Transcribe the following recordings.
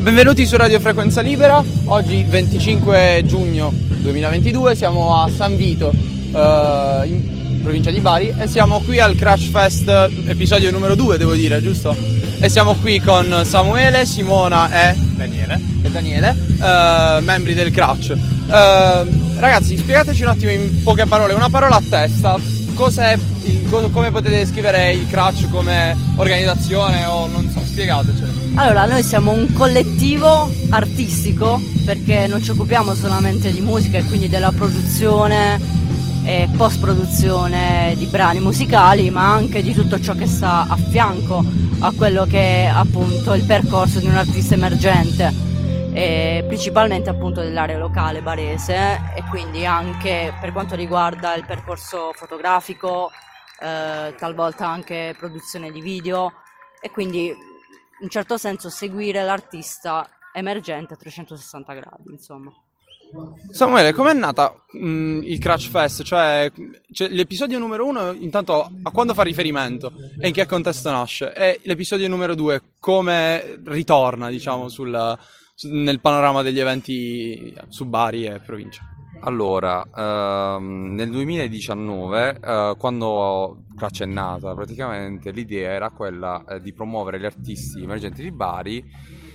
Benvenuti su Radio Frequenza Libera, oggi 25 giugno 2022 siamo a San Vito, eh, in provincia di Bari e siamo qui al Crash Fest episodio numero 2 devo dire, giusto? E siamo qui con Samuele, Simona e Daniele, e Daniele eh, membri del Crash. Eh, ragazzi, spiegateci un attimo in poche parole, una parola a testa, cos'è, il- co- come potete descrivere il Crash come organizzazione o non so, spiegatecelo. Allora, noi siamo un collettivo artistico perché non ci occupiamo solamente di musica e quindi della produzione e post-produzione di brani musicali, ma anche di tutto ciò che sta a fianco a quello che è appunto il percorso di un artista emergente, e principalmente appunto dell'area locale barese e quindi anche per quanto riguarda il percorso fotografico, eh, talvolta anche produzione di video e quindi in un certo senso seguire l'artista emergente a 360 gradi, insomma. Samuele, com'è nata mh, il Crash Fest? Cioè, cioè, l'episodio numero uno, intanto, a quando fa riferimento e in che contesto nasce? E l'episodio numero due, come ritorna, diciamo, sul, su- nel panorama degli eventi su Bari e provincia? allora, ehm, nel 2019, eh, quando Crash è nata, praticamente l'idea era quella eh, di promuovere gli artisti emergenti di Bari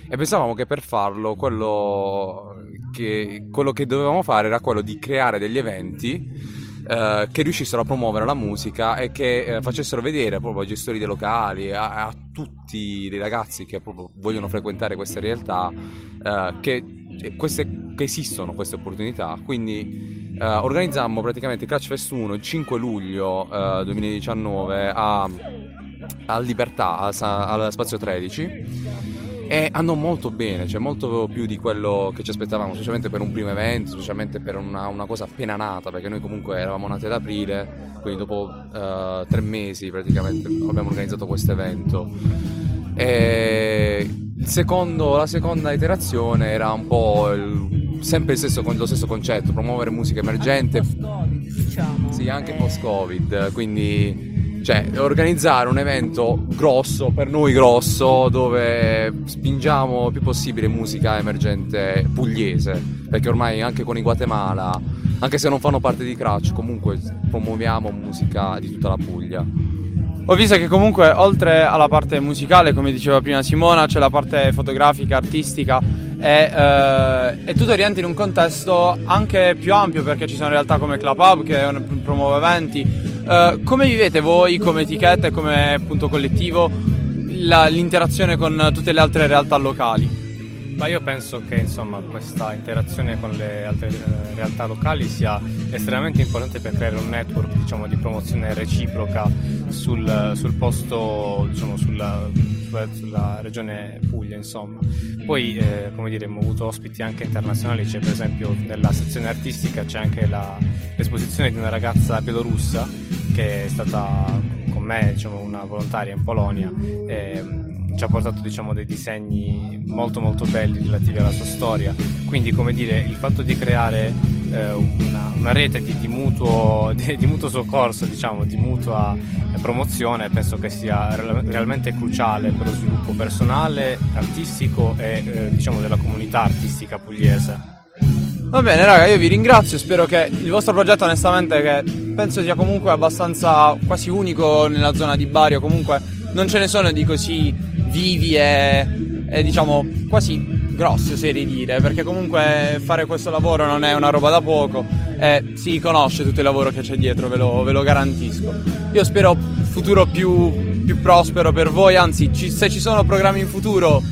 e pensavamo che per farlo quello che, quello che dovevamo fare era quello di creare degli eventi eh, che riuscissero a promuovere la musica e che eh, facessero vedere proprio ai gestori dei locali, a, a tutti i ragazzi che proprio vogliono frequentare queste realtà, eh, che, queste- che esistono queste opportunità. Quindi eh, organizzammo praticamente Crash Fest 1 il 5 luglio eh, 2019 a, a Libertà, a Sa- al Spazio 13 e andò molto bene, cioè molto più di quello che ci aspettavamo, specialmente per un primo evento, specialmente per una, una cosa appena nata, perché noi comunque eravamo nati ad aprile, quindi dopo eh, tre mesi praticamente abbiamo organizzato questo evento. E secondo- la seconda iterazione era un po' il- sempre stesso, lo stesso concetto, promuovere musica emergente, Post-Covid, diciamo. sì, anche Eh, post-Covid, quindi cioè, organizzare un evento grosso, per noi grosso, dove spingiamo il più possibile musica emergente pugliese, perché ormai anche con i Guatemala, anche se non fanno parte di Crash, comunque promuoviamo musica di tutta la Puglia. Ho visto che comunque oltre alla parte musicale, come diceva prima Simona, c'è la parte fotografica, artistica e, eh, e tutto rientra in un contesto anche più ampio perché ci sono realtà come Club Hub che promuove eventi. Eh, come vivete voi come etichetta e come appunto collettivo la- l'interazione con tutte le altre realtà locali? Ma io penso che insomma, questa interazione con le altre eh, realtà locali sia estremamente importante per creare un network diciamo, di promozione reciproca sul, sul posto, diciamo, sulla, sulla, regione Puglia. Insomma. Poi eh, come dire, abbiamo avuto ospiti anche internazionali, c'è per esempio nella sezione artistica c'è anche la- l'esposizione di una ragazza bielorussa che è stata con me diciamo, una volontaria in Polonia. E, ci ha portato diciamo, dei disegni molto molto belli relativi alla sua storia. Quindi, come dire, il fatto di creare eh, una, una rete di, di mutuo, di, di mutuo soccorso, diciamo, di mutua promozione, penso che sia real- realmente cruciale per lo sviluppo personale, artistico e eh, diciamo della comunità artistica pugliese. Va bene raga, io vi ringrazio, spero che il vostro progetto onestamente che penso sia comunque abbastanza quasi unico nella zona di Bari o comunque non ce ne sono di così vivi e, e diciamo quasi grossi oserei dire perché comunque fare questo lavoro non è una roba da poco e si conosce tutto il lavoro che c'è dietro, ve lo, ve lo garantisco. Io spero un futuro più, più prospero per voi, anzi ci- se ci sono programmi in futuro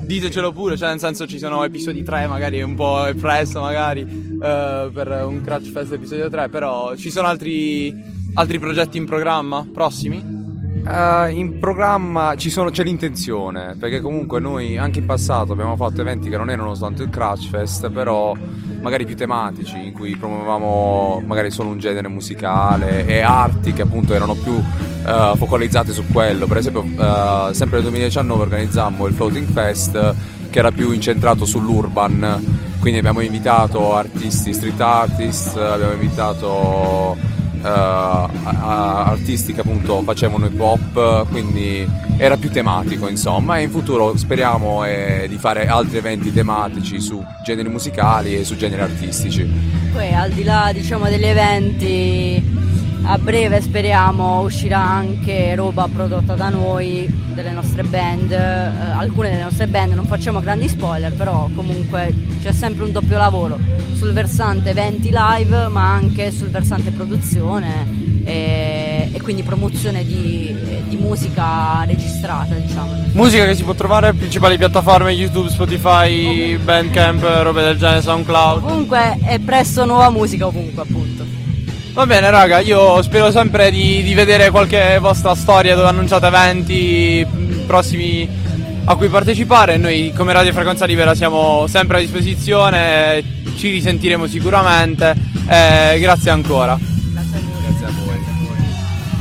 ditecelo pure, cioè nel senso ci sono episodi 3 magari un po' presto magari eh, per un Crash Fest episodio 3, però ci sono altri, altri progetti in programma prossimi? Eh, in programma sono- c'è l'intenzione, perché comunque noi anche in passato abbiamo fatto eventi che non erano soltanto il Crash Fest, però magari più tematici, in cui promuovevamo magari solo un genere musicale e arti che appunto erano più eh, focalizzate su quello. Per esempio, eh, sempre nel 2019 organizzammo il Floating Fest, che era più incentrato sull'urban, quindi abbiamo invitato artisti, street artist, abbiamo invitato artisti che appunto facevano hip hop, quindi era più tematico insomma e in futuro speriamo eh, di fare altri eventi tematici su generi musicali e su generi artistici. Poi al di là diciamo degli eventi a breve speriamo uscirà anche roba prodotta da noi, delle nostre band, eh, alcune delle nostre band, non facciamo grandi spoiler, però comunque c'è sempre un doppio lavoro sul versante eventi live ma anche sul versante produzione e, e quindi promozione di, di, musica registrata diciamo. Musica che si può trovare alle principali piattaforme YouTube, Spotify, Bandcamp, robe del genere, SoundCloud. Comunque è presto nuova musica ovunque appunto. Va bene raga, io spero sempre di, di vedere qualche vostra storia dove annunciate eventi prossimi a cui partecipare. Noi come Radio Frequenza Libera siamo sempre a disposizione, ci risentiremo sicuramente. Eh, grazie ancora.